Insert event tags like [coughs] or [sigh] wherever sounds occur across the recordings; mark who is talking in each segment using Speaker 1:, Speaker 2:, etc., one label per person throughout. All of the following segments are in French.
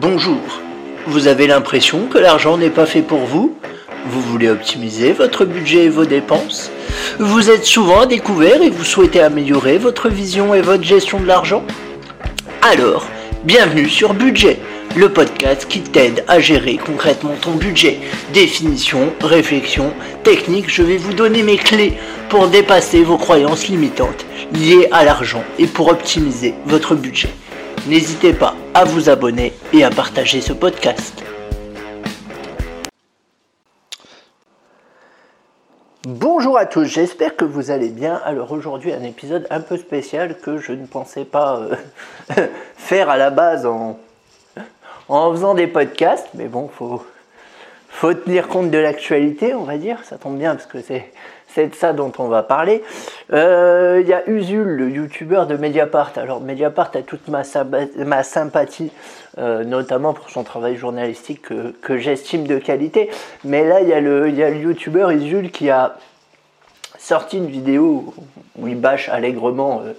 Speaker 1: Bonjour. Vous avez l'impression que l'argent n'est pas fait pour vous? Vous voulez optimiser votre budget et vos dépenses? Vous êtes souvent à découvert et vous souhaitez améliorer votre vision et votre gestion de l'argent? Alors, bienvenue sur Budget, le podcast qui t'aide à gérer concrètement ton budget. Définition, réflexion, technique, je vais vous donner mes clés pour dépasser vos croyances limitantes liées à l'argent et pour optimiser votre budget. N'hésitez pas à vous abonner et à partager ce podcast. Bonjour à tous, j'espère que vous allez bien. Alors aujourd'hui un épisode un peu spécial que je ne pensais pas euh, [laughs] faire à la base en, faisant des podcasts, mais bon, faut, faut tenir compte de l'actualité, on va dire. Ça tombe bien parce que c'est c'est de ça dont on va parler. Il euh, y a Usul, le youtubeur de Mediapart. Alors Mediapart a toute ma, sympathie, euh, notamment pour son travail journalistique que, j'estime de qualité. Mais là, il y a le youtubeur Usul qui a sorti une vidéo où il bâche allègrement euh,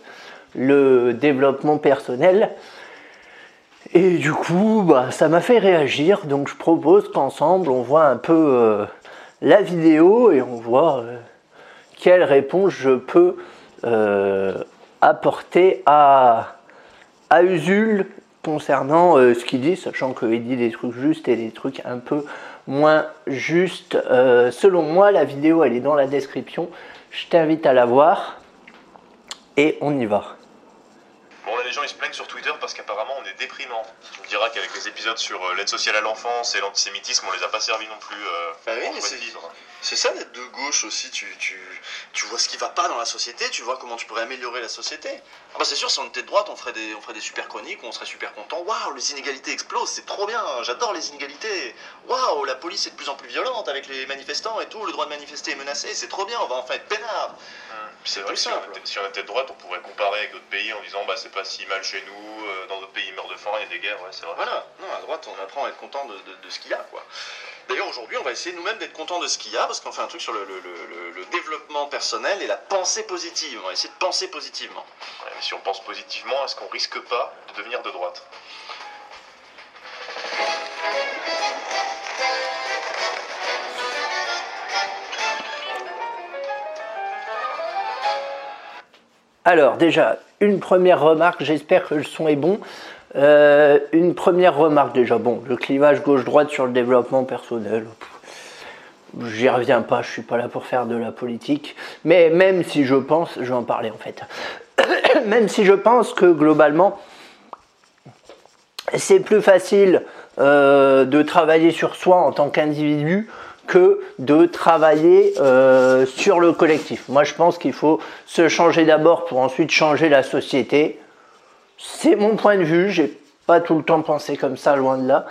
Speaker 1: le développement personnel. Et du coup, bah, ça m'a fait réagir. Donc je propose qu'ensemble, on voit un peu la vidéo et on voit quelle réponse je peux euh, apporter à, à Usul concernant euh, ce qu'il dit, sachant qu'il dit des trucs justes et des trucs un peu moins justes. Euh, selon moi, la vidéo, elle est dans la description. Je t'invite à la voir et on y va.
Speaker 2: Les gens ils se plaignent sur Twitter parce qu'apparemment on est déprimant. On dira qu'avec les épisodes sur l'aide sociale à l'enfance et l'antisémitisme, on les a pas servis non plus.
Speaker 3: bah oui, mais c'est c'est ça d'être de gauche aussi, tu, tu, tu, vois ce qui va pas dans la société, tu vois comment tu pourrais améliorer la société. Ah bah c'est sûr, si on était de droite, on ferait des, on ferait des super chroniques, on serait super content. Waouh, les inégalités explosent, c'est trop bien, j'adore les inégalités. Waouh, la police est de plus en plus violente avec les manifestants et tout, le droit de manifester est menacé, c'est trop bien, on va enfin être peinard.
Speaker 2: C'est vrai, si on, était, si on, était, de droite, on pourrait comparer avec d'autres pays en disant bah c'est pas si mal chez nous, euh, dans d'autres pays ils meurent de faim, il y a des guerres, ouais, c'est vrai.
Speaker 3: Voilà, non, à droite on apprend à être content de, de, de ce qu'il y a, quoi. D'ailleurs, aujourd'hui, on va essayer nous-mêmes d'être content de ce qu'il y a, parce qu'on fait un truc sur le, développement personnel et la pensée positive. On va essayer de penser positivement.
Speaker 2: si on pense positivement, est-ce qu'on risque pas de devenir de droite?
Speaker 1: Alors déjà, une première remarque, j'espère que le son est bon. Euh, une première remarque déjà, bon, le clivage gauche-droite sur le développement personnel, j'y reviens pas, je suis pas là pour faire de la politique, mais même si je pense, je vais en parler en fait, [coughs] même si je pense que globalement, c'est plus facile euh, de travailler sur soi en tant qu'individu que de travailler euh, sur le collectif. Moi je pense qu'il faut se changer d'abord pour ensuite changer la société. C'est mon point de vue, j'ai pas tout le temps pensé comme ça, loin de là.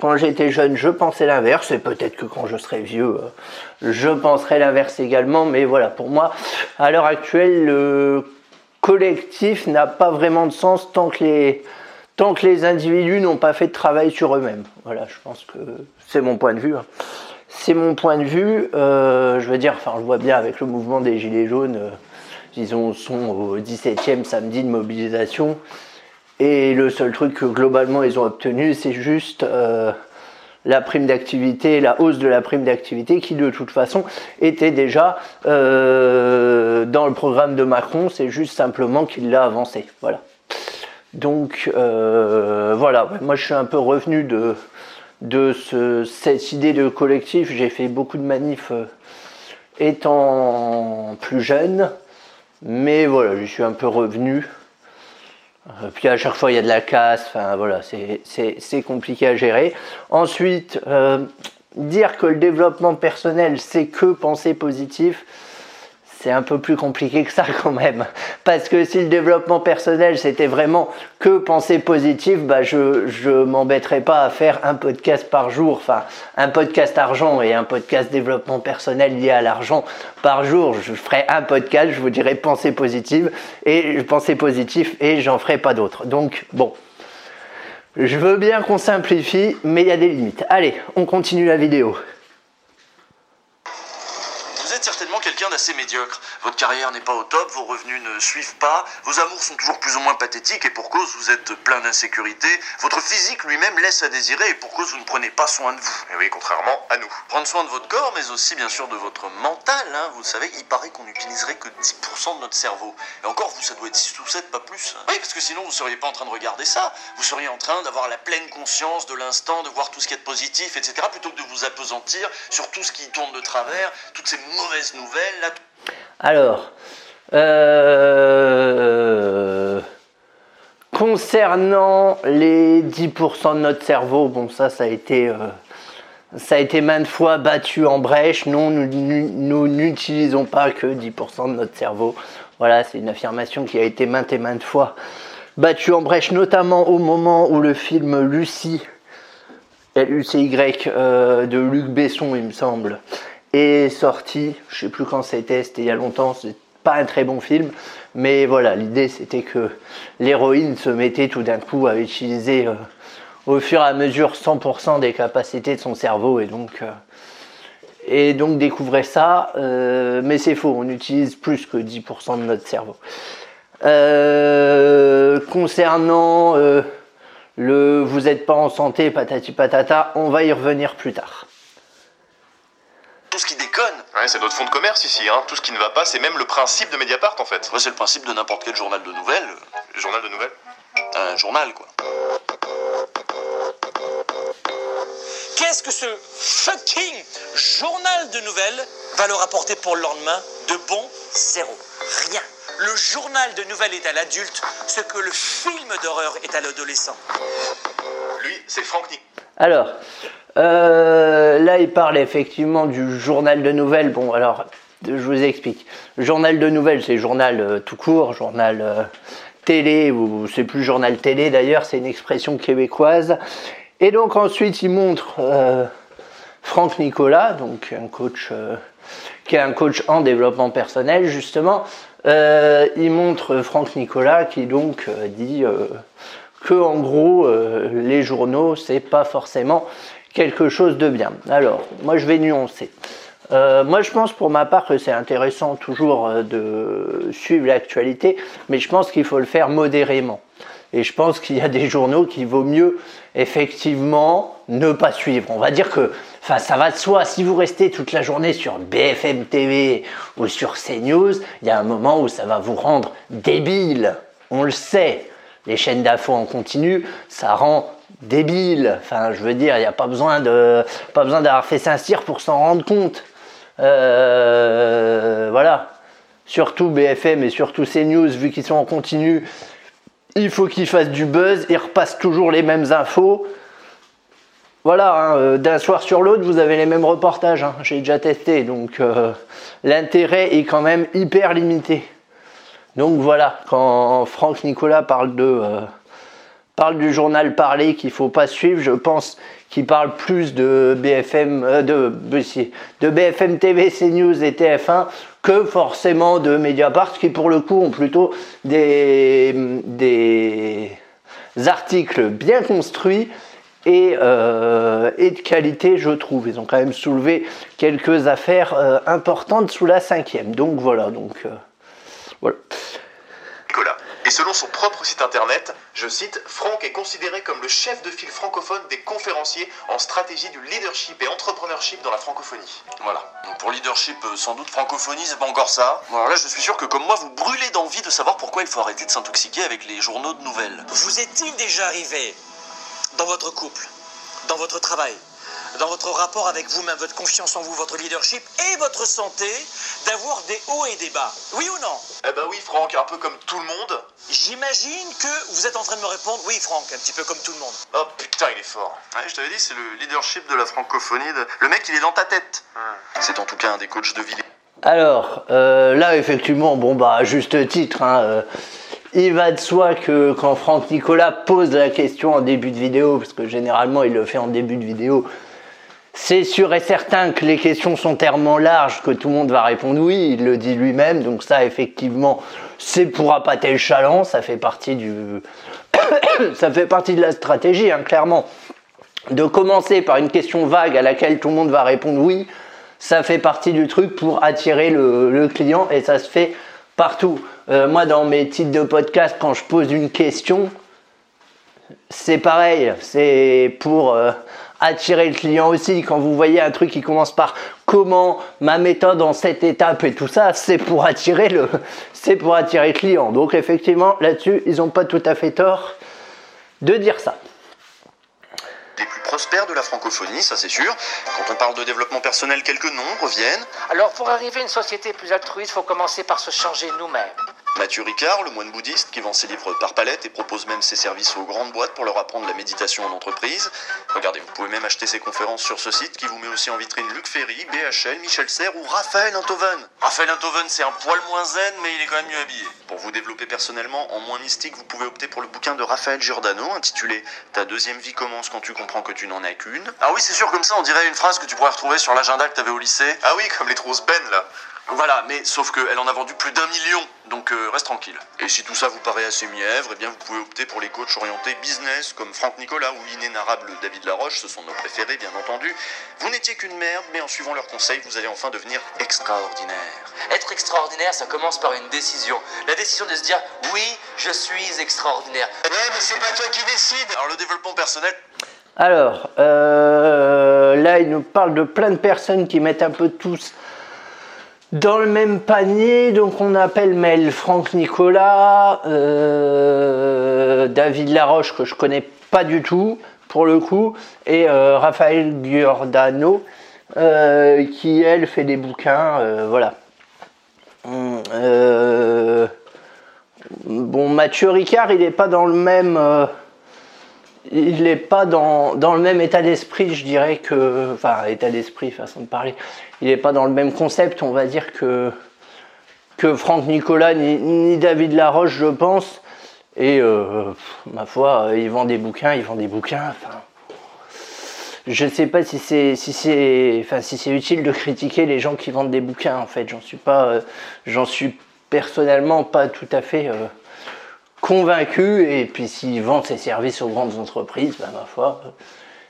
Speaker 1: Quand j'étais jeune, je pensais l'inverse, et peut-être que quand je serai vieux, euh, je penserai l'inverse également, mais voilà, pour moi, à l'heure actuelle, le collectif n'a pas vraiment de sens tant que les, tant que les individus n'ont pas fait de travail sur eux-mêmes. Voilà, je pense que c'est mon point de vue. C'est mon point de vue, euh, je veux dire, enfin, je vois bien avec le mouvement des Gilets jaunes, euh, disons, sont au 17e samedi de mobilisation. Et le seul truc que globalement ils ont obtenu, c'est juste euh, la prime d'activité, la hausse de la prime d'activité qui de toute façon était déjà euh, dans le programme de Macron, c'est juste simplement qu'il l'a avancé. Voilà. Donc voilà, moi je suis un peu revenu de, de cette idée de collectif, j'ai fait beaucoup de manifs étant plus jeune, mais voilà, je suis un peu revenu. Euh, puis à chaque fois il y a de la casse, enfin voilà, c'est compliqué à gérer. Ensuite, euh, dire que le développement personnel c'est que penser positif, c'est un peu plus compliqué que ça [laughs] quand même. Parce que si le développement personnel c'était vraiment que penser positif, bah je je m'embêterais pas à faire un podcast par jour, enfin un podcast argent et un podcast développement personnel lié à l'argent par jour. Je ferai un podcast, je vous dirai penser positive et penser positif et j'en ferai pas d'autres. Donc bon. Je veux bien qu'on simplifie, mais il y a des limites. Allez, on continue la vidéo.
Speaker 3: D'assez médiocre. Votre carrière n'est pas au top, vos revenus ne suivent pas, vos amours sont toujours plus ou moins pathétiques et pour cause vous êtes plein d'insécurité. Votre physique lui-même laisse à désirer et pour cause vous ne prenez pas soin de vous.
Speaker 2: Et oui, contrairement à nous.
Speaker 3: Prendre soin de votre corps, mais aussi bien sûr de votre mental. Hein. Vous savez, il paraît qu'on n'utiliserait que 10% de notre cerveau. Et encore, vous, ça doit être 6 ou 7, pas plus. Oui, parce que sinon vous seriez pas en train de regarder ça. Vous seriez en train d'avoir la pleine conscience de l'instant, de voir tout ce qui est positif, etc. Plutôt que de vous apesantir sur tout ce qui tourne de travers, toutes ces mauvaises nouvelles.
Speaker 1: Alors, euh, concernant les 10% de notre cerveau, bon ça, ça a été, euh, ça a été maintes fois battu en brèche. Non, nous n'utilisons pas que 10% de notre cerveau. Voilà, c'est une affirmation qui a été maintes et maintes fois battue en brèche, notamment au moment où le film Lucie, L-U-C-Y, euh, de Luc Besson, il me semble, est sorti. Je sais plus quand c'était, c'était il y a longtemps, c'est pas un très bon film. Mais voilà, l'idée c'était que l'héroïne se mettait tout d'un coup à utiliser euh, au fur et à mesure 100% des capacités de son cerveau et donc, euh, et donc découvrait ça. Euh, mais c'est faux, on utilise plus que 10% de notre cerveau. concernant le vous n'êtes pas en santé, patati patata, on va y revenir plus tard
Speaker 3: tout ce qui déconne.
Speaker 2: Ouais, c'est notre fond de commerce ici. Hein. Tout ce qui ne va pas, c'est même le principe de Mediapart en fait.
Speaker 3: Ouais, c'est le principe de n'importe quel journal de nouvelles.
Speaker 2: journal de nouvelles
Speaker 3: Un journal, quoi.
Speaker 4: Qu'est-ce que ce fucking journal de nouvelles va leur apporter pour le lendemain De bon, zéro? Rien. Le journal de nouvelles est à l'adulte ce que le film d'horreur est à l'adolescent.
Speaker 2: Lui, c'est Franck Nick.
Speaker 1: Alors, euh, là, il parle effectivement du journal de nouvelles. Bon, alors, je vous explique. journal de nouvelles, c'est journal euh, tout court, journal euh, télé, ou c'est plus journal télé d'ailleurs, c'est une expression québécoise. Et donc ensuite, il montre Franck Nicolas, donc un coach qui est un coach en développement personnel justement. il montre Franck Nicolas qui donc dit que en gros les journaux c'est pas forcément quelque chose de bien. Alors, moi je vais nuancer. Euh, moi je pense pour ma part que c'est intéressant toujours euh, de suivre l'actualité, mais je pense qu'il faut le faire modérément. Et je pense qu'il y a des journaux qui vaut mieux effectivement ne pas suivre. On va dire que, enfin, ça va de soi. Si vous restez toute la journée sur BFM TV ou sur CNews, il y a un moment où ça va vous rendre débile. On le sait. Les chaînes d'infos en continu, ça rend débile. Enfin, je veux dire, il n'y a pas besoin de, pas besoin d'avoir fait Saint-Cyr pour s'en rendre compte. Euh, voilà. Surtout BFM et surtout CNews, vu qu'ils sont en continu, il faut qu'ils fassent du buzz. Ils repassent toujours les mêmes infos. Voilà, hein, euh, d'un soir sur l'autre, vous avez les mêmes reportages. Hein. J'ai déjà testé, donc euh, l'intérêt est quand même hyper limité. Donc voilà, quand Franck Nicolas parle parle du journal parlé qu'il faut pas suivre. Je pense qu'il parle plus de BFM, euh, de, de BFM TV, CNews et TF1 que forcément de Mediapart, qui pour le coup ont plutôt des, articles bien construits et, euh, et, de qualité, je trouve. Ils ont quand même soulevé quelques affaires euh, importantes sous la cinquième. Donc voilà, donc voilà.
Speaker 2: Et selon son propre site internet, je cite, Franck est considéré comme le chef de file francophone des conférenciers en stratégie du leadership et entrepreneurship dans la francophonie.
Speaker 3: Voilà. Donc pour leadership, euh, sans doute francophonie, c'est pas encore ça. Alors là, je suis sûr que comme moi, vous brûlez d'envie de savoir pourquoi il faut arrêter de s'intoxiquer avec les journaux de nouvelles.
Speaker 4: Vous est-il déjà arrivé dans votre couple, dans votre travail, dans votre rapport avec vous-même, votre confiance en vous, votre leadership et votre santé, d'avoir des hauts et des bas. Oui ou non?
Speaker 2: Eh ben oui, Franck, un peu comme tout le monde.
Speaker 4: J'imagine que vous êtes en train de me répondre oui, Franck, un petit peu comme tout le monde.
Speaker 2: Oh putain, il est fort.
Speaker 3: Ouais, je t'avais dit, c'est le leadership de la francophonie. Le mec, il est dans ta tête. C'est en tout cas un des coachs de vie.
Speaker 1: Alors, euh, là, effectivement, bon, bah, à juste titre, hein, euh, il va de soi que quand Franck Nicolas pose la question en début de vidéo, parce que généralement il le fait en début de vidéo, c'est sûr et certain que les questions sont tellement larges que tout le monde va répondre oui, il le dit lui-même, donc ça effectivement c'est pour appâter le chaland, ça fait partie du [coughs] ça fait partie de la stratégie, hein, clairement. De commencer par une question vague à laquelle tout le monde va répondre oui, ça fait partie du truc pour attirer le, client et ça se fait partout. Euh, moi, dans mes titres de podcast, quand je pose une question, c'est pareil, c'est pour euh, attirer le client aussi. Quand vous voyez un truc qui commence par comment ma méthode en cette étape? Et tout ça, c'est pour attirer le, c'est pour attirer le client. Donc effectivement, là-dessus, ils n'ont pas tout à fait tort de dire ça
Speaker 3: les plus prospères de la francophonie, ça c'est sûr. Quand on parle de développement personnel, quelques noms reviennent.
Speaker 4: Alors pour arriver à une société plus altruiste, il faut commencer par se changer nous-mêmes.
Speaker 3: Mathieu Ricard, le moine bouddhiste qui vend ses livres par palette et propose même ses services aux grandes boîtes pour leur apprendre la méditation en entreprise. Regardez, vous pouvez même acheter ses conférences sur ce site qui vous met aussi en vitrine Luc Ferry, BHL, Michel Serres ou Raphaël Enthoven. Raphaël Enthoven, c'est un poil moins zen, mais il est quand même mieux habillé. Pour vous développer personnellement en moins mystique, vous pouvez opter pour le bouquin de Raphaël Giordano intitulé Ta deuxième vie commence quand tu comprends que tu n'en as qu'une. Ah oui, c'est sûr, comme ça on dirait une phrase que tu pourrais retrouver sur l'agenda que tu avais au lycée.
Speaker 2: Ah oui, comme les trousses Ben là.
Speaker 3: Voilà, mais sauf qu'elle en a vendu plus d'un million, donc euh, reste tranquille. Et si tout ça vous paraît assez mièvre, eh bien vous pouvez opter pour les coachs orientés business comme Franck Nicolas ou l'inénarrable David Laroche, ce sont nos préférés bien entendu. Vous n'étiez qu'une merde, mais en suivant leurs conseils, vous allez enfin devenir extraordinaire.
Speaker 4: Être extraordinaire, ça commence par une décision. La décision de se dire oui, je suis extraordinaire.
Speaker 3: Ouais, mais c'est pas toi qui décide. Alors le développement personnel.
Speaker 1: Alors, euh, là, il nous parle de plein de personnes qui mettent un peu tous dans le même panier, donc on appelle Mel Franck Nicolas, euh, David Laroche que je connais pas du tout pour le coup, et euh, Raphaël Giordano euh, qui elle fait des bouquins, voilà. bon, Mathieu Ricard, il n'est pas dans le même il n'est pas dans, le même état d'esprit, je dirais que. Enfin, état d'esprit, façon de parler. Il n'est pas dans le même concept, on va dire, que, que Franck Nicolas ni, David Laroche, je pense. Et euh, ma foi, il vend des bouquins, il vend des bouquins. Enfin, je ne sais pas si c'est si c'est enfin si c'est utile de critiquer les gens qui vendent des bouquins. En fait, j'en suis pas, euh, j'en suis personnellement pas tout à fait. Euh, convaincu, et puis s'ils vendent ses services aux grandes entreprises, ben, ma foi,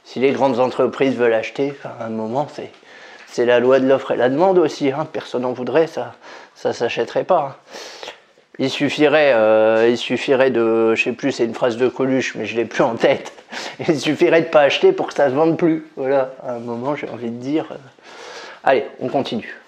Speaker 1: si les grandes entreprises veulent acheter, à un moment, c'est, la loi de l'offre et la demande aussi, hein. personne n'en voudrait, ça ça s'achèterait pas. Hein. Il suffirait, euh, il suffirait de, je sais plus, c'est une phrase de Coluche, mais je l'ai plus en tête. [laughs] Il suffirait de pas acheter pour que ça se vende plus. Voilà, à un moment, j'ai envie de dire. Euh, allez, on continue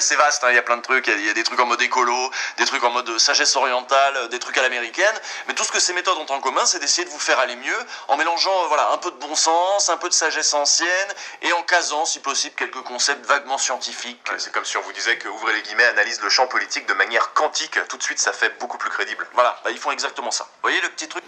Speaker 3: c'est vaste, hein, il y a plein de trucs, il y, a des trucs en mode écolo, des trucs en mode sagesse orientale, des trucs à l'américaine, mais tout ce que ces méthodes ont en commun, c'est d'essayer de vous faire aller mieux en mélangeant euh, voilà, un peu de bon sens, un peu de sagesse ancienne, et en casant, si possible, quelques concepts vaguement scientifiques.
Speaker 2: c'est comme si on vous disait que, ouvrez les guillemets, analyse le champ politique de manière quantique, tout de suite ça fait beaucoup plus crédible.
Speaker 3: Voilà, bah, ils font exactement ça. Vous voyez le petit truc?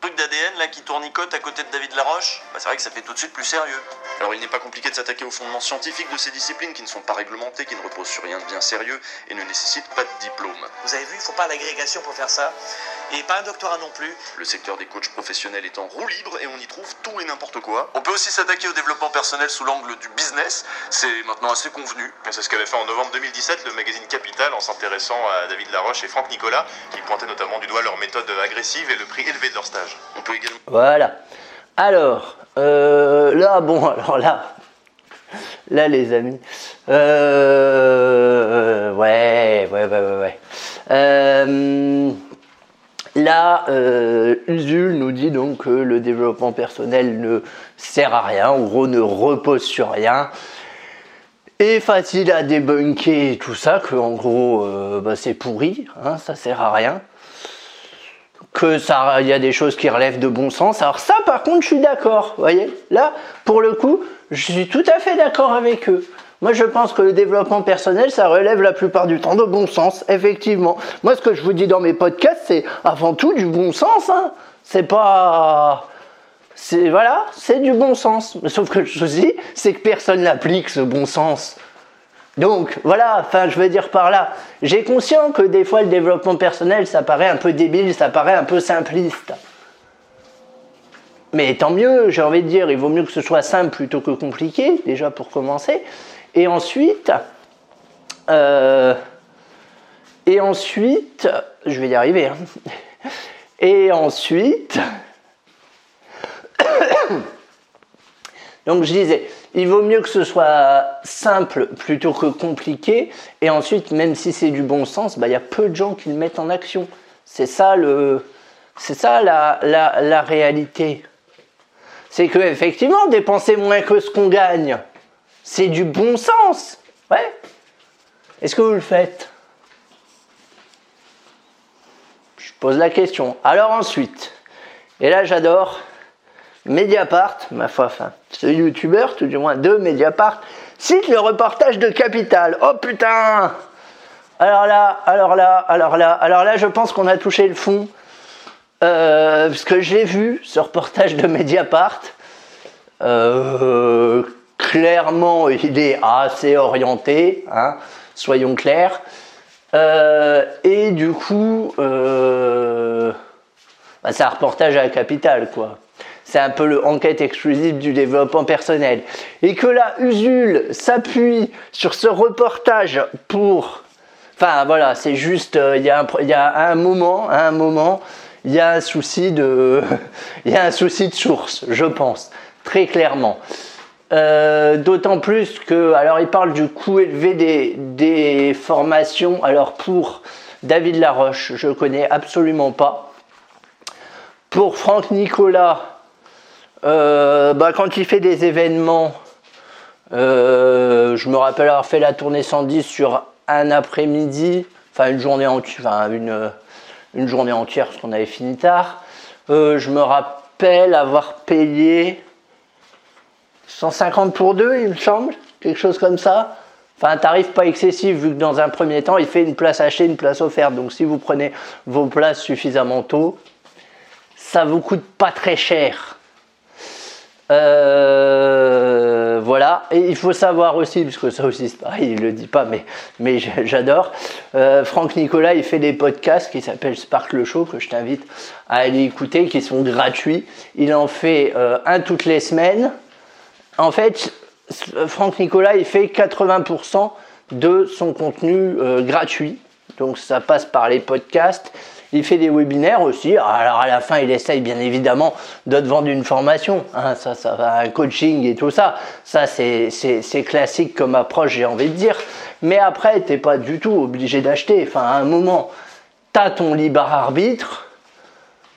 Speaker 3: Truc d'ADN là qui tournicote à côté de David Laroche, bah, c'est vrai que ça fait tout de suite plus sérieux. Alors il n'est pas compliqué de s'attaquer aux fondements scientifiques de ces disciplines qui ne sont pas réglementées, qui ne reposent sur rien de bien sérieux et ne nécessitent pas de diplôme.
Speaker 4: Vous avez vu, il faut pas l'agrégation pour faire ça. Et pas un doctorat non plus.
Speaker 3: Le secteur des coachs professionnels est en roue libre et on y trouve tout et n'importe quoi. On peut aussi s'attaquer au développement personnel sous l'angle du business. C'est maintenant assez convenu.
Speaker 2: C'est ce qu'avait fait en novembre 2017 le magazine Capital en s'intéressant à David Laroche et Franck Nicolas, qui pointaient notamment du doigt leur méthode agressive et le prix élevé de leur stage.
Speaker 1: Voilà. Alors, euh, là, bon, [laughs] alors là, là, les amis, euh, ouais, ouais, ouais, ouais, ouais. Euh, Là, Usul nous dit donc que le développement personnel ne sert à rien, ou ne repose sur rien, est facile à débunker tout ça, que en gros bah, c'est pourri, hein, ça sert à rien, que ça, il y a des choses qui relèvent de bon sens. Alors ça, par contre, je suis d'accord, voyez. Là, pour le coup, je suis tout à fait d'accord avec eux. Moi, je pense que le développement personnel, ça relève la plupart du temps de bon sens, effectivement. Moi, ce que je vous dis dans mes podcasts, c'est avant tout du bon sens. Hein. C'est pas. C'est voilà, c'est du bon sens. Sauf que je dis, c'est que personne n'applique ce bon sens. Donc voilà, enfin je veux dire par là, j'ai conscience que des fois le développement personnel ça paraît un peu débile, ça paraît un peu simpliste. Mais tant mieux, j'ai envie de dire, il vaut mieux que ce soit simple plutôt que compliqué, déjà pour commencer. Et ensuite, euh, et ensuite, je vais y arriver. Hein. [laughs] Et ensuite, [coughs] donc je disais, il vaut mieux que ce soit simple plutôt que compliqué. Et ensuite, même si c'est du bon sens, bah, il y a peu de gens qui le mettent en action. C'est ça, la, la réalité. C'est que effectivement, dépenser moins que ce qu'on gagne, c'est du bon sens. Ouais. Est-ce que vous le faites? Je pose la question. Alors ensuite, et là j'adore, Mediapart, ma foi, enfin, ce youtubeur, tout du moins de Mediapart, cite le reportage de Capital. Oh putain Alors là, alors là, alors là, alors là, je pense qu'on a touché le fond. Euh, parce que j'ai vu ce reportage de Mediapart. Euh, clairement, il est assez orienté, hein, soyons clairs. Euh, et du coup, bah, c'est un reportage à la capitale, quoi c'est un peu le enquête exclusive du développement personnel. Et que là, Usul s'appuie sur ce reportage pour... Enfin voilà, c'est juste, euh, il y, a un moment, un moment, il y a un souci de, [laughs] il y a un souci de source, je pense, très clairement. Euh, d'autant plus que, alors il parle du coût élevé des, des formations. Alors pour David Laroche, je connais absolument pas. Pour Franck Nicolas, euh, bah, quand il fait des événements, euh, je me rappelle avoir fait la tournée 110 sur un après-midi, enfin une journée entière, une, une journée entière parce qu'on avait fini tard. Euh, je me rappelle avoir payé 150 pour deux, il me semble, quelque chose comme ça. Enfin, un tarif pas excessif, vu que dans un premier temps, il fait une place achetée, une place offerte. Donc, si vous prenez vos places suffisamment tôt, ça vous coûte pas très cher. Euh, voilà, et il faut savoir aussi, puisque ça aussi c'est pareil, il le dit pas, mais, j'adore. Euh, Franck Nicolas, il fait des podcasts qui s'appellent Sparkle Show, que je t'invite à aller écouter, qui sont gratuits. Il en fait euh, un toutes les semaines. En fait, Franck Nicolas, il fait 80% de son contenu gratuit. Donc ça passe par les podcasts. Il fait des webinaires aussi. Alors à la fin, il essaye bien évidemment de te vendre une formation. Hein, ça, un coaching et tout ça. Ça, c'est classique comme approche, j'ai envie de dire. Mais après, tu n'es pas du tout obligé d'acheter. Enfin, à un moment, tu as ton libre arbitre.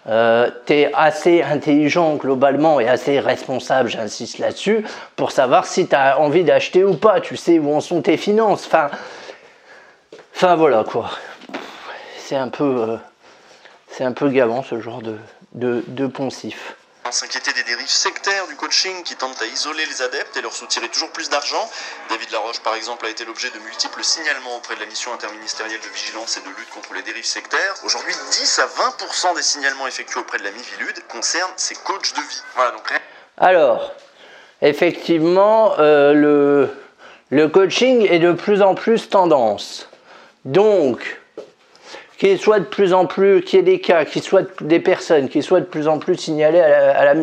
Speaker 1: Euh, tu es assez intelligent globalement et assez responsable, j'insiste là-dessus, pour savoir si tu as envie d'acheter ou pas. Tu sais où en sont tes finances. Enfin, enfin voilà quoi. C'est un peu. Euh, c'est un peu gavant ce genre de, de, poncif.
Speaker 3: S'inquiéter des dérives sectaires du coaching qui tentent à isoler les adeptes et leur soutirer toujours plus d'argent. David Laroche, par exemple, a été l'objet de multiples signalements auprès de la mission interministérielle de vigilance et de lutte contre les dérives sectaires. Aujourd'hui, 10 à 20% des signalements effectués auprès de la Mivilude concernent ces coachs de vie. Voilà, donc...
Speaker 1: Alors, effectivement, euh, le, le coaching est de plus en plus tendance. Donc, qu'il soit de plus en plus, qu'il y ait des cas, qu'il soit des personnes qui soient de plus en plus signalées à la, à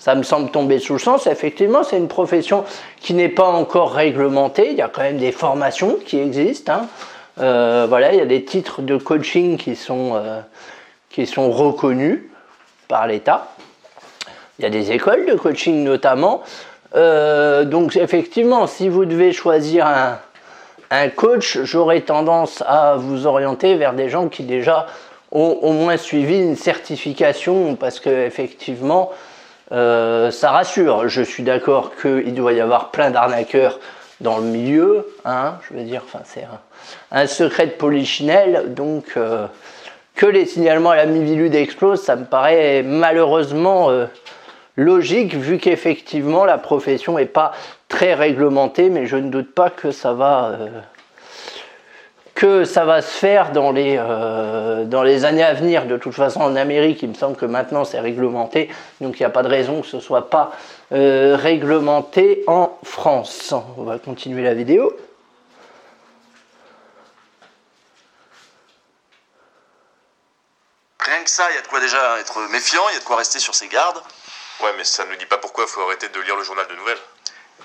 Speaker 1: Ça me semble tomber sous le sens. Effectivement, c'est une profession qui n'est pas encore réglementée. Il y a quand même des formations qui existent. Hein. Euh, voilà, il y a des titres de coaching qui sont, euh, qui sont reconnus par l'État. Il y a des écoles de coaching notamment. Euh, donc effectivement, si vous devez choisir un, un coach, j'aurais tendance à vous orienter vers des gens qui déjà ont au moins suivi une certification parce que effectivement euh, ça rassure. Je suis d'accord qu'il doit y avoir plein d'arnaqueurs dans le milieu, hein, je veux dire, enfin c'est un, secret de polichinelle, donc euh, que les signalements à la Mivilude explosent, ça me paraît malheureusement euh, logique vu qu'effectivement la profession n'est pas très réglementée, mais je ne doute pas que ça va, euh, que ça va se faire dans les, euh, dans les années à venir. De toute façon, en Amérique, il me semble que maintenant c'est réglementé, donc il n'y a pas de raison que ce ne soit pas euh, réglementé en France. On va continuer la vidéo.
Speaker 3: Rien que ça, il y a de quoi déjà être méfiant, il y a de quoi rester sur ses gardes.
Speaker 2: Ouais, mais ça ne nous dit pas pourquoi il faut arrêter de lire le journal de nouvelles.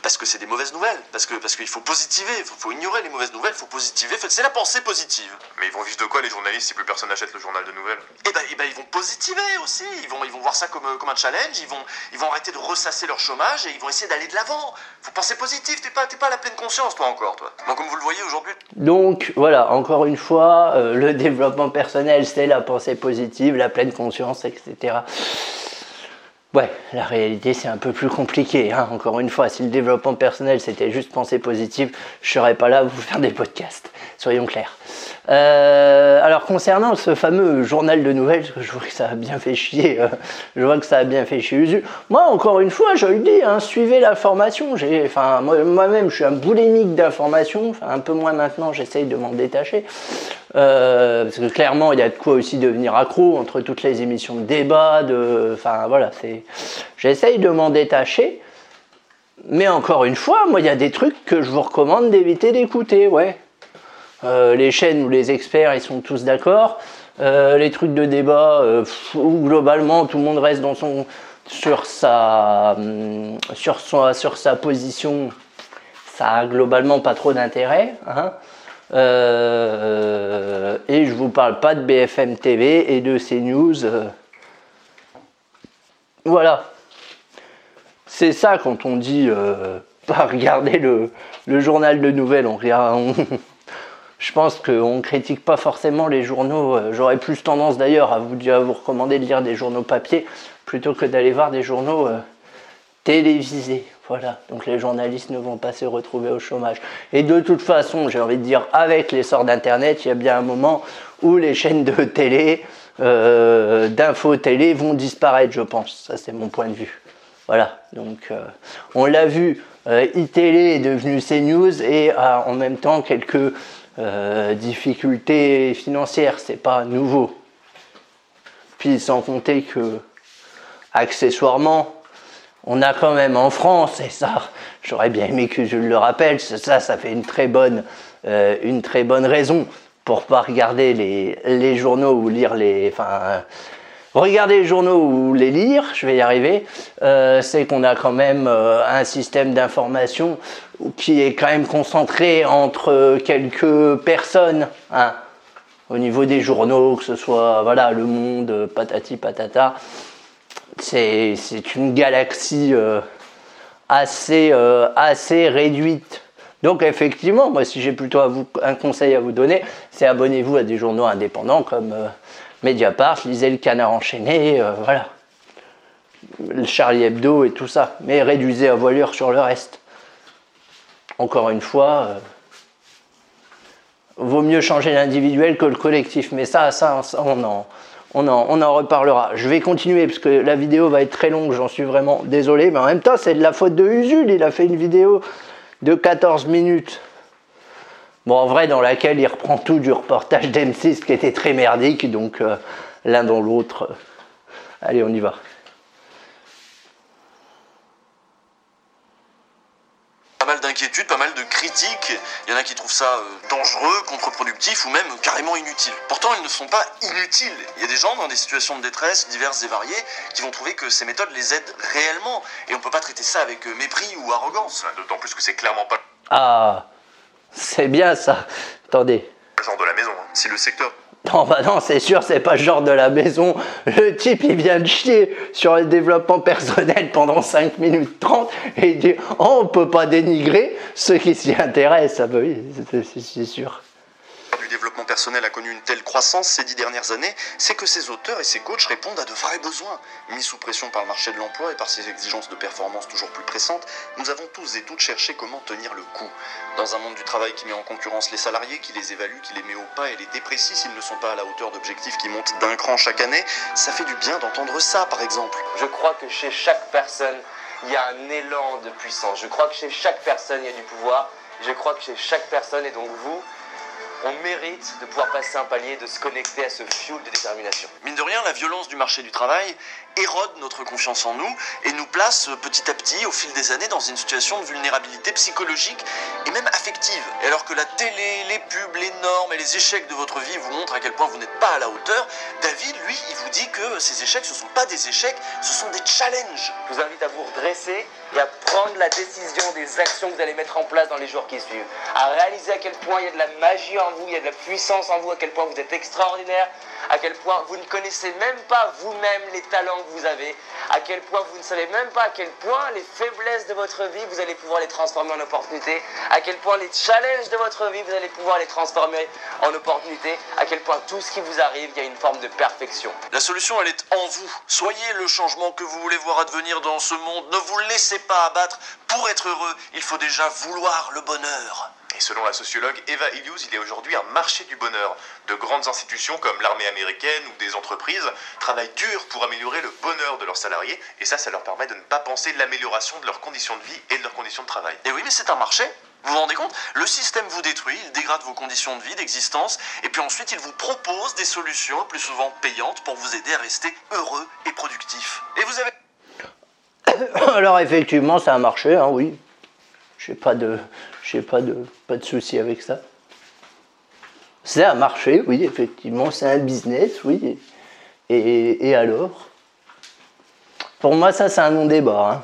Speaker 3: Parce que c'est des mauvaises nouvelles. Parce que parce qu'il faut positiver. Il faut, faut ignorer les mauvaises nouvelles. Il faut positiver. C'est la pensée positive.
Speaker 2: Mais ils vont vivre de quoi les journalistes si plus personne n'achète le journal de nouvelles?
Speaker 3: Ben, eh ben, ils vont positiver aussi. Ils vont, ils vont voir ça comme, comme un challenge. Ils vont, ils vont arrêter de ressasser leur chômage et ils vont essayer d'aller de l'avant. Faut penser positif. T'es pas, t'es pas à la pleine conscience, toi encore, toi. Bon, comme vous le voyez aujourd'hui,
Speaker 1: Donc voilà, encore une fois, euh, le développement personnel, c'est la pensée positive, la pleine conscience, etc. Ouais, la réalité, c'est un peu plus compliqué. hein. Encore une fois, si le développement personnel, c'était juste pensée positive, je serais pas là à vous faire des podcasts. Soyons clairs. Euh, alors concernant ce fameux journal de nouvelles, je vois que ça a bien fait chier, euh, je vois que ça a bien fait chier Usu. Moi, encore une fois, je le dis, hein, suivez l'information. Enfin, moi- moi-même, je suis un boulimique d'information. Un peu moins maintenant, j'essaye de m'en détacher. Euh, parce que clairement, il y a de quoi aussi devenir accro entre toutes les émissions de débat. De, enfin, voilà, c'est. J'essaye de m'en détacher. Mais encore une fois, moi, il y a des trucs que je vous recommande d'éviter d'écouter, ouais. Euh, les chaînes où les experts ils sont tous d'accord, Euh, les trucs de débat euh, où globalement tout le monde reste sur sa hum, sur sur sa position, ça a globalement pas trop d'intérêt. hein. Et je vous parle pas de BFM TV et de CNews. Voilà. C'est ça quand on dit euh, [laughs] pas regarder le, journal de nouvelles. [laughs] Je pense qu'on ne critique pas forcément les journaux. euh, J'aurais plus tendance d'ailleurs à vous, à vous recommander de lire des journaux papier plutôt que d'aller voir des journaux euh, télévisés. Voilà, donc les journalistes ne vont pas se retrouver au chômage. Et de toute façon, j'ai envie de dire, avec l'essor d'Internet, il y a bien un moment où les chaînes de télé, euh, d'info télé vont disparaître, je pense. Ça, c'est mon point de vue. Voilà, donc euh, on l'a vu, euh, iTélé est devenu CNews et en même temps quelques difficultés financières, c'est pas nouveau. Puis sans compter que, accessoirement, on a quand même en France, et ça, j'aurais bien aimé que je le rappelle, ça, ça fait une très bonne raison pour pas regarder les, journaux ou lire les, enfin, regarder les journaux ou les lire, je vais y arriver, euh, c'est qu'on a quand même euh, un système d'information qui est quand même concentré entre quelques personnes, hein, au niveau des journaux, que ce soit voilà Le Monde, patati patata c'est une galaxie euh, assez, assez réduite. Donc effectivement, moi si j'ai plutôt un conseil à vous donner, c'est abonnez-vous à des journaux indépendants comme euh, Mediapart, lisez le Canard enchaîné, euh, voilà, le Charlie Hebdo et tout ça, mais réduisez à voilure sur le reste. Encore une fois, euh, vaut mieux changer l'individuel que le collectif, mais ça, ça, ça, on en, on en, on en reparlera. Je vais continuer parce que la vidéo va être très longue, j'en suis vraiment désolé, mais en même temps, c'est de la faute de Usul. Il a fait une vidéo de 14 minutes. Bon, en vrai, dans laquelle il reprend tout du reportage d'M6 qui était très merdique, donc euh, l'un dans l'autre. euh, Allez, on y va.
Speaker 3: pas mal d'inquiétudes, pas mal de critiques. Il y en a qui trouvent ça euh, dangereux, contre-productif ou même carrément inutile. Pourtant, ils ne sont pas inutiles. Il y a des gens dans des situations de détresse diverses et variées qui vont trouver que ces méthodes les aident réellement. Et on peut pas traiter ça avec euh, mépris ou arrogance.
Speaker 2: D'autant plus que c'est clairement pas
Speaker 1: Ah, c'est bien ça. Attendez.
Speaker 2: le genre de la maison. hein. Si le secteur
Speaker 1: Non, bah non, c'est sûr, c'est pas le genre de la maison. Le type, il vient de chier sur le développement personnel pendant 5 minutes 30 et il dit Oh, on peut pas dénigrer ceux qui s'y intéressent. Ah, bah oui, c'est- sûr.
Speaker 3: Du développement personnel a connu une telle croissance ces dix dernières années, c'est que ces auteurs et ces coachs répondent à de vrais besoins. Mis sous pression par le marché de l'emploi et par ses exigences de performance toujours plus pressantes, nous avons tous et toutes cherché comment tenir le coup. Dans un monde du travail qui met en concurrence les salariés, qui les évalue, qui les met au pas et les déprécie s'ils ne sont pas à la hauteur d'objectifs qui montent d'un cran chaque année, ça fait du bien d'entendre ça par exemple.
Speaker 5: Je crois que chez chaque personne, il y a un élan de puissance. Je crois que chez chaque personne, il y a du pouvoir. Je crois que chez chaque personne, et donc vous, on mérite de pouvoir passer un palier, de se connecter à ce fuel de détermination.
Speaker 3: Mine de rien, la violence du marché du travail érode notre confiance en nous et nous place euh, petit à petit, au fil des années, dans une situation de vulnérabilité psychologique et même affective. Et alors que la télé, les pubs, les normes et les échecs de votre vie vous montrent à quel point vous n'êtes pas à la hauteur, David, lui, il vous dit que ces échecs, ce ne sont pas des échecs, ce sont des challenges.
Speaker 5: Je vous invite à vous redresser, et à prendre la décision des actions que vous allez mettre en place dans les jours qui suivent. À réaliser à quel point il y a de la magie en vous, il y a de la puissance en vous, à quel point vous êtes extraordinaire, à quel point vous ne connaissez même pas vous-même les talents que vous avez, à quel point vous ne savez même pas à quel point les faiblesses de votre vie, vous allez pouvoir les transformer en opportunités, à quel point les challenges de votre vie, vous allez pouvoir les transformer en opportunités, à quel point tout ce qui vous arrive, il y a une forme de perfection.
Speaker 3: La solution, elle est en vous. Soyez le changement que vous voulez voir advenir dans ce monde. Ne vous laissez pas abattre. Pour être heureux, il faut déjà vouloir le bonheur.
Speaker 2: Et selon la sociologue Eva Illouz, il y a aujourd'hui un marché du bonheur. De grandes institutions comme l'armée américaine ou des entreprises travaillent dur pour améliorer le bonheur de leurs salariés, et ça, ça leur permet de ne pas penser l'amélioration de leurs conditions de vie et de leurs conditions de travail.
Speaker 3: Et oui, mais c'est un marché. Vous vous rendez compte? Le système vous détruit, il dégrade vos conditions de vie, d'existence, et puis ensuite il vous propose des solutions, le plus souvent payantes, pour vous aider à rester heureux et productif. Et vous avez... [coughs]
Speaker 1: Alors effectivement, ça a marché, hein, oui. J'ai pas de, j'ai pas de, pas de souci avec ça. Ça a marché, oui, effectivement, c'est un business, oui. Et, alors? Pour moi, ça, c'est un non-débat. Hein.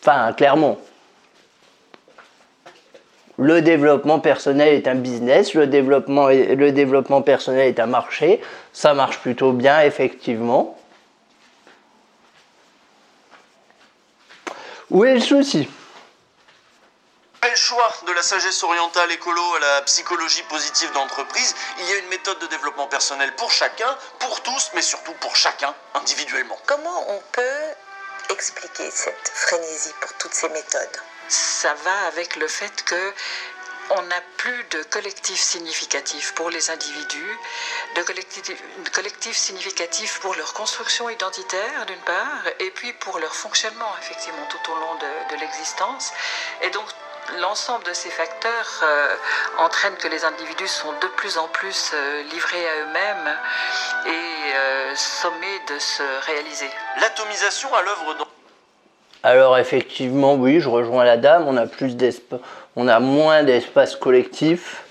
Speaker 1: Enfin, clairement. Le développement personnel est un business, le développement, le développement personnel est un marché. Ça marche plutôt bien, effectivement. Où est le souci?
Speaker 3: Choix de la sagesse orientale écolo à la psychologie positive d'entreprise, il y a une méthode de développement personnel pour chacun, pour tous, mais surtout pour chacun individuellement.
Speaker 6: Comment on peut expliquer cette frénésie pour toutes ces méthodes?
Speaker 7: Ça va avec le fait que on n'a plus de collectif significatif pour les individus, de collectif, collectif significatif pour leur construction identitaire d'une part, et puis pour leur fonctionnement effectivement tout au long de, de l'existence. Et donc l'ensemble de ces facteurs euh, entraînent que les individus sont de plus en plus euh, livrés à eux-mêmes et euh, sommés de se réaliser.
Speaker 3: L'atomisation à l'œuvre dans...
Speaker 1: Alors effectivement, oui, je rejoins la dame, on a, plus on a moins d'espace collectif.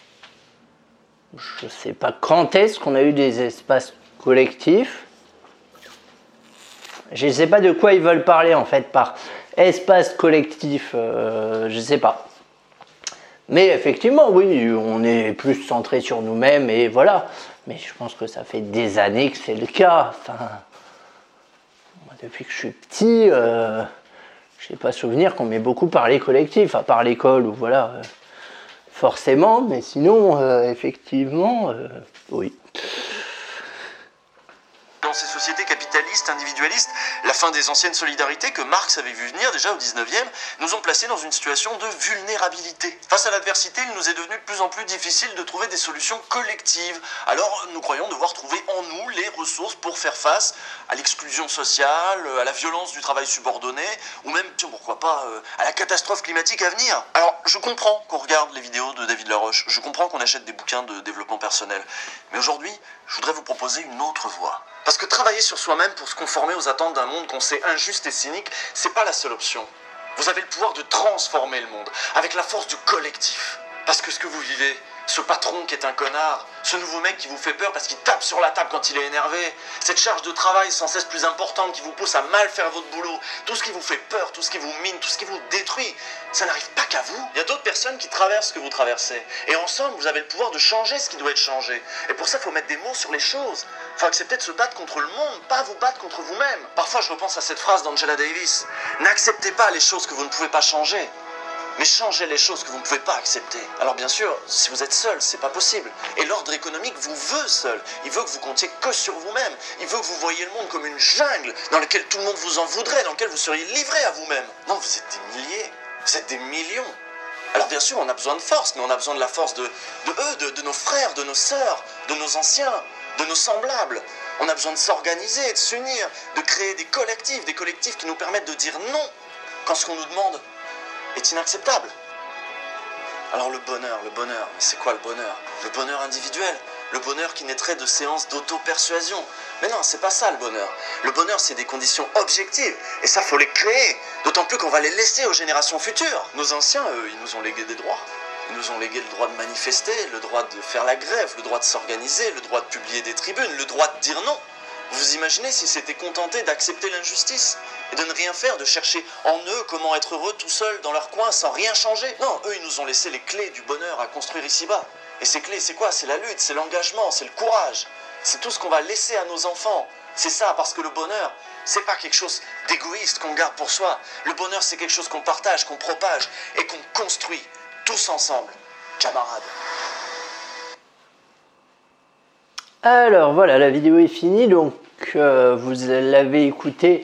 Speaker 1: Je ne sais pas quand est-ce qu'on a eu des espaces collectifs. Je ne sais pas de quoi ils veulent parler en fait par espace collectif, je ne sais pas. Mais effectivement, oui, on est plus centré sur nous-mêmes et voilà. Mais je pense que ça fait des années que c'est le cas. Enfin, depuis que je suis petit, euh, je n'ai pas souvenir qu'on m'ait beaucoup parlé collectif, à part l'école ou voilà. Euh, forcément, mais sinon, euh, effectivement, oui
Speaker 3: sociétés capitalistes, individualistes, la fin des anciennes solidarités que Marx avait vu venir déjà au 19e, nous ont placés dans une situation de vulnérabilité. Face à l'adversité, il nous est devenu de plus en plus difficile de trouver des solutions collectives. Alors nous croyons devoir trouver en nous les ressources pour faire face à l'exclusion sociale, à la violence du travail subordonné, ou même, tiens, pourquoi pas, euh, à la catastrophe climatique à venir. Alors je comprends qu'on regarde les vidéos de David Laroche, je comprends qu'on achète des bouquins de développement personnel, mais aujourd'hui, je voudrais vous proposer une autre voie. Parce que travailler sur soi-même pour se conformer aux attentes d'un monde qu'on sait injuste et cynique, c'est pas la seule option. Vous avez le pouvoir de transformer le monde avec la force du collectif. Parce que ce que vous vivez, ce patron qui est un connard, ce nouveau mec qui vous fait peur parce qu'il tape sur la table quand il est énervé, cette charge de travail sans cesse plus importante qui vous pousse à mal faire votre boulot, tout ce qui vous fait peur, tout ce qui vous mine, tout ce qui vous détruit, ça n'arrive pas qu'à vous. Il y a d'autres personnes qui traversent ce que vous traversez. Et ensemble, vous avez le pouvoir de changer ce qui doit être changé. Et pour ça, il faut mettre des mots sur les choses. Il faut accepter de se battre contre le monde, pas vous battre contre vous-même. Parfois, je repense à cette phrase d'Angela Davis. N'acceptez pas les choses que vous ne pouvez pas changer mais changez les choses que vous ne pouvez pas accepter. Alors bien sûr, si vous êtes seul, c'est pas possible. Et l'ordre économique vous veut seul. Il veut que vous comptiez que sur vous-même. Il veut que vous voyiez le monde comme une jungle dans laquelle tout le monde vous en voudrait, dans laquelle vous seriez livré à vous-même. Non, vous êtes des milliers, vous êtes des millions. Alors bien sûr, on a besoin de force, mais on a besoin de la force de, eux, de, nos frères, de nos sœurs, de nos anciens, de nos semblables. On a besoin de s'organiser, de s'unir, de créer des collectifs, des collectifs qui nous permettent de dire non quand ce qu'on nous demande est inacceptable. Alors le bonheur, le bonheur, mais c'est quoi le bonheur? Le bonheur individuel, le bonheur qui naîtrait de séances d'auto-persuasion. Mais non, c'est pas ça le bonheur. Le bonheur, c'est des conditions objectives, et ça, faut les créer. D'autant plus qu'on va les laisser aux générations futures. Nos anciens, eux, ils nous ont légué des droits. Ils nous ont légué le droit de manifester, le droit de faire la grève, le droit de s'organiser, le droit de publier des tribunes, le droit de dire non. Vous imaginez si c'était contenté d'accepter l'injustice et de ne rien faire, de chercher en eux comment être heureux tout seuls dans leur coin sans rien changer. Non, eux, ils nous ont laissé les clés du bonheur à construire ici-bas. Et ces clés, c'est quoi? C'est la lutte, c'est l'engagement, c'est le courage. C'est tout ce qu'on va laisser à nos enfants. C'est ça, parce que le bonheur, c'est pas quelque chose d'égoïste qu'on garde pour soi. Le bonheur, c'est quelque chose qu'on partage, qu'on propage et qu'on construit tous ensemble, camarades.
Speaker 1: Alors voilà, la vidéo est finie, donc euh, vous l'avez écouté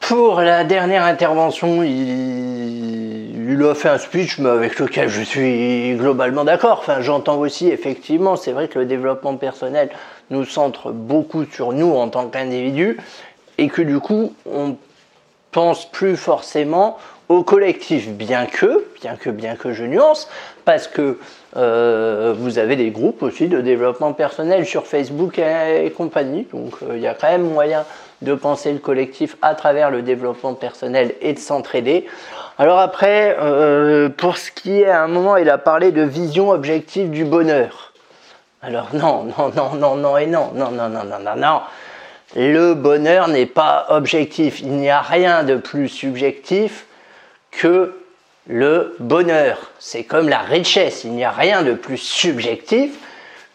Speaker 1: pour la dernière intervention. Il, a fait un speech, avec lequel je suis globalement d'accord. Enfin, j'entends aussi, effectivement, c'est vrai que le développement personnel nous centre beaucoup sur nous en tant qu'individus, et que du coup, on pense plus forcément au collectif, bien que, bien que, bien que je nuance, parce que euh, vous avez des groupes aussi de développement personnel sur Facebook et, compagnie, donc euh, il y a quand même moyen de penser le collectif à travers le développement personnel et de s'entraider. Alors après, euh, pour ce qui est à un moment, il a parlé de vision objective du bonheur. Alors non, non, non, non, non et non, non, non, non, non, non, non. Le bonheur n'est pas objectif. Il n'y a rien de plus subjectif que le bonheur. C'est comme la richesse. Il n'y a rien de plus subjectif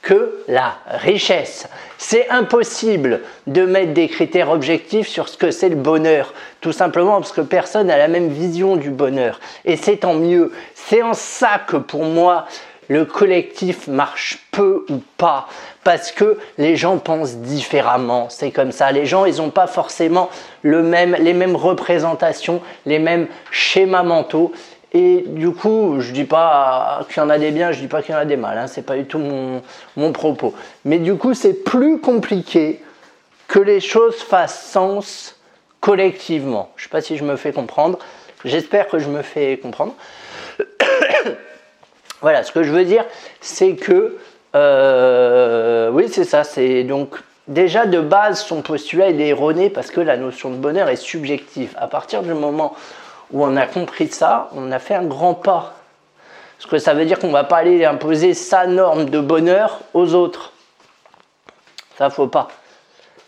Speaker 1: que la richesse. C'est impossible de mettre des critères objectifs sur ce que c'est le bonheur, tout simplement parce que personne n'a la même vision du bonheur. Et c'est tant mieux. C'est en ça que pour moi, le collectif marche peu ou pas, parce que les gens pensent différemment. C'est comme ça. Les gens, ils n'ont pas forcément le même, les mêmes représentations, les mêmes schémas mentaux. Et du coup, je dis pas qu'il y en a des biens, je dis pas qu'il y en a des mal, hein, c'est pas du tout mon, mon propos. Mais du coup, c'est plus compliqué que les choses fassent sens collectivement. Je sais pas si je me fais comprendre. J'espère que je me fais comprendre. [coughs] voilà, ce que je veux dire, c'est que euh, oui, c'est ça. C'est donc déjà de base son postulat est erroné parce que la notion de bonheur est subjective. À partir du moment où on a compris ça, on a fait un grand pas. Parce que ça veut dire qu'on ne va pas aller imposer sa norme de bonheur aux autres. Ça, faut pas.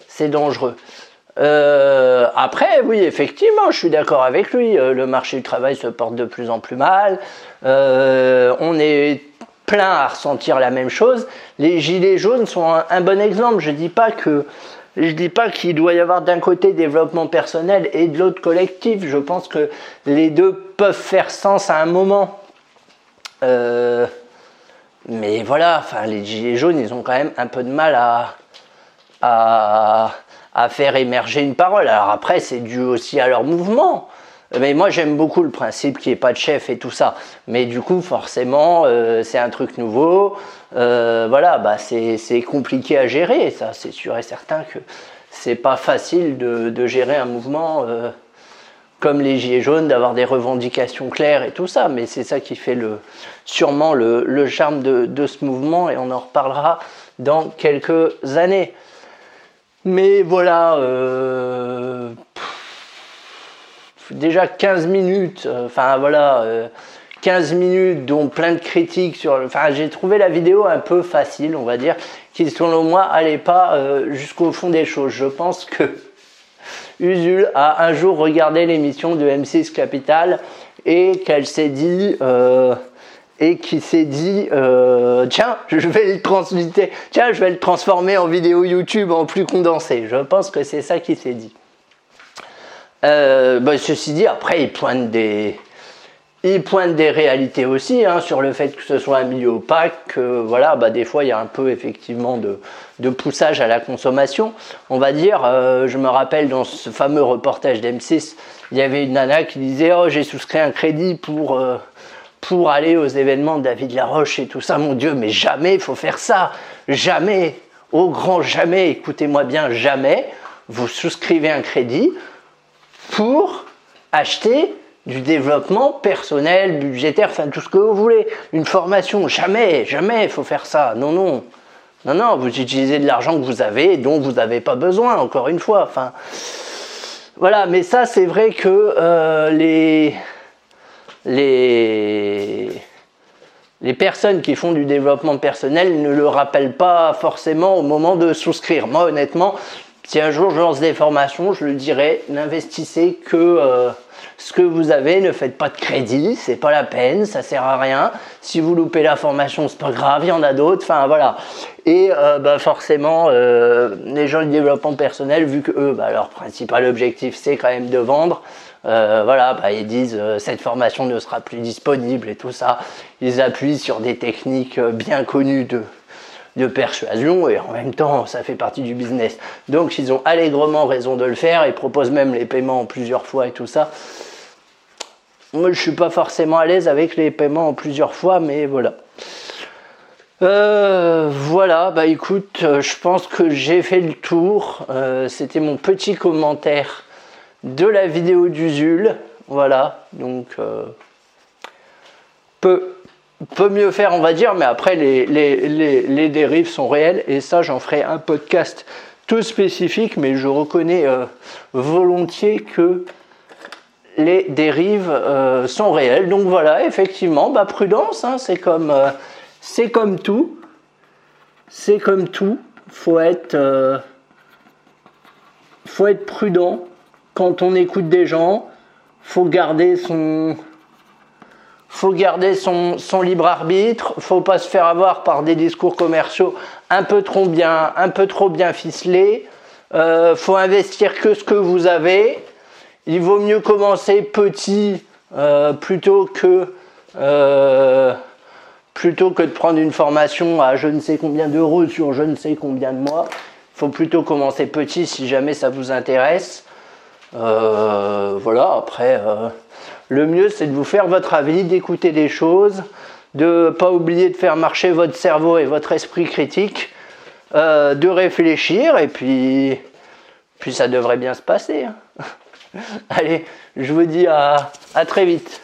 Speaker 1: C'est dangereux. Euh, après, oui, effectivement, je suis d'accord avec lui. Euh, le marché du travail se porte de plus en plus mal. Euh, on est plein à ressentir la même chose. Les gilets jaunes sont un, un bon exemple. Je dis pas que je dis pas qu'il doit y avoir d'un côté développement personnel et de l'autre collectif. Je pense que les deux peuvent faire sens à un moment. Mais voilà, enfin, les gilets jaunes, ils ont quand même un peu de mal à, à, à faire émerger une parole. Alors après, c'est dû aussi à leur mouvement. Mais moi, j'aime beaucoup le principe qu'il n'y ait pas de chef et tout ça. Mais du coup, forcément, euh, c'est un truc nouveau. Euh, voilà, bah, c'est compliqué à gérer. Ça, c'est sûr et certain que c'est pas facile de, de, gérer un mouvement euh, comme les Gilets jaunes, d'avoir des revendications claires et tout ça. Mais c'est ça qui fait le, sûrement le, le charme de, de, ce mouvement et on en reparlera dans quelques années. Mais voilà. Euh, déjà 15 minutes, enfin voilà, 15 minutes dont plein de critiques sur... Enfin j'ai trouvé la vidéo un peu facile, on va dire, qui selon moi allait pas euh, jusqu'au fond des choses. Je pense que [laughs] Usul a un jour regardé l'émission de M6 Capital et qu'elle s'est dit... Et qui s'est dit euh, tiens je vais le transmuter. Tiens je vais le transformer en vidéo YouTube en plus condensé. Je pense que c'est ça qui s'est dit. Euh, bah, ceci dit, après, il pointe des, pointe des réalités aussi hein, sur le fait que ce soit un milieu opaque, que voilà, bah, des fois il y a un peu effectivement de, de poussage à la consommation. On va dire, euh, je me rappelle dans ce fameux reportage d'M6, il y avait une nana qui disait Oh, j'ai souscrit un crédit pour, pour aller aux événements de David Laroche et tout ça. Mon Dieu, mais jamais faut faire ça. Jamais, au grand jamais, écoutez-moi bien, jamais, vous souscrivez un crédit pour acheter du développement personnel, budgétaire, enfin tout ce que vous voulez. Une formation, jamais, jamais faut faire ça. Non, non. Non, non, vous utilisez de l'argent que vous avez et dont vous n'avez pas besoin, encore une fois. Voilà, mais ça, c'est vrai que euh, les, les personnes qui font du développement personnel ne le rappellent pas forcément au moment de souscrire. Moi, honnêtement, Si un jour je lance des formations, je le dirais, n'investissez que euh, ce que vous avez, ne faites pas de crédit, c'est pas la peine, ça sert à rien. Si vous loupez la formation, c'est pas grave, il y en a d'autres, enfin voilà. Et euh, bah, forcément, euh, les gens du développement personnel, vu que bah, leur principal objectif, c'est quand même de vendre, voilà, bah, ils disent cette formation ne sera plus disponible et tout ça. Ils appuient sur des techniques bien connues de, de persuasion et en même temps ça fait partie du business. Donc ils ont allègrement raison de le faire, ils proposent même les paiements en plusieurs fois et tout ça. Moi je suis pas forcément à l'aise avec les paiements en plusieurs fois, mais voilà. Euh, voilà, bah écoute, euh, je pense que j'ai fait le tour. Euh, c'était mon petit commentaire de la vidéo d'Usul. Voilà, donc peu peut mieux faire, on va dire, mais après, les, dérives sont réelles, et ça, j'en ferai un podcast tout spécifique, mais je reconnais euh, volontiers que les dérives euh, sont réelles. Donc voilà, effectivement, bah, prudence, hein, c'est comme, euh, comme tout. C'est comme tout. Faut faut être prudent quand on écoute des gens. Faut garder son, faut garder son, libre arbitre, faut pas se faire avoir par des discours commerciaux un peu trop bien, un peu trop bien ficelés. Euh, faut investir que ce que vous avez. Il vaut mieux commencer petit euh, plutôt que euh, plutôt que de prendre une formation à je ne sais combien d'euros sur je ne sais combien de mois. Faut plutôt commencer petit si jamais ça vous intéresse. Voilà, après le mieux, c'est de vous faire votre avis, d'écouter des choses, de ne pas oublier de faire marcher votre cerveau et votre esprit critique, euh, de réfléchir, et puis, puis ça devrait bien se passer. Hein. [laughs] Allez, je vous dis à très vite.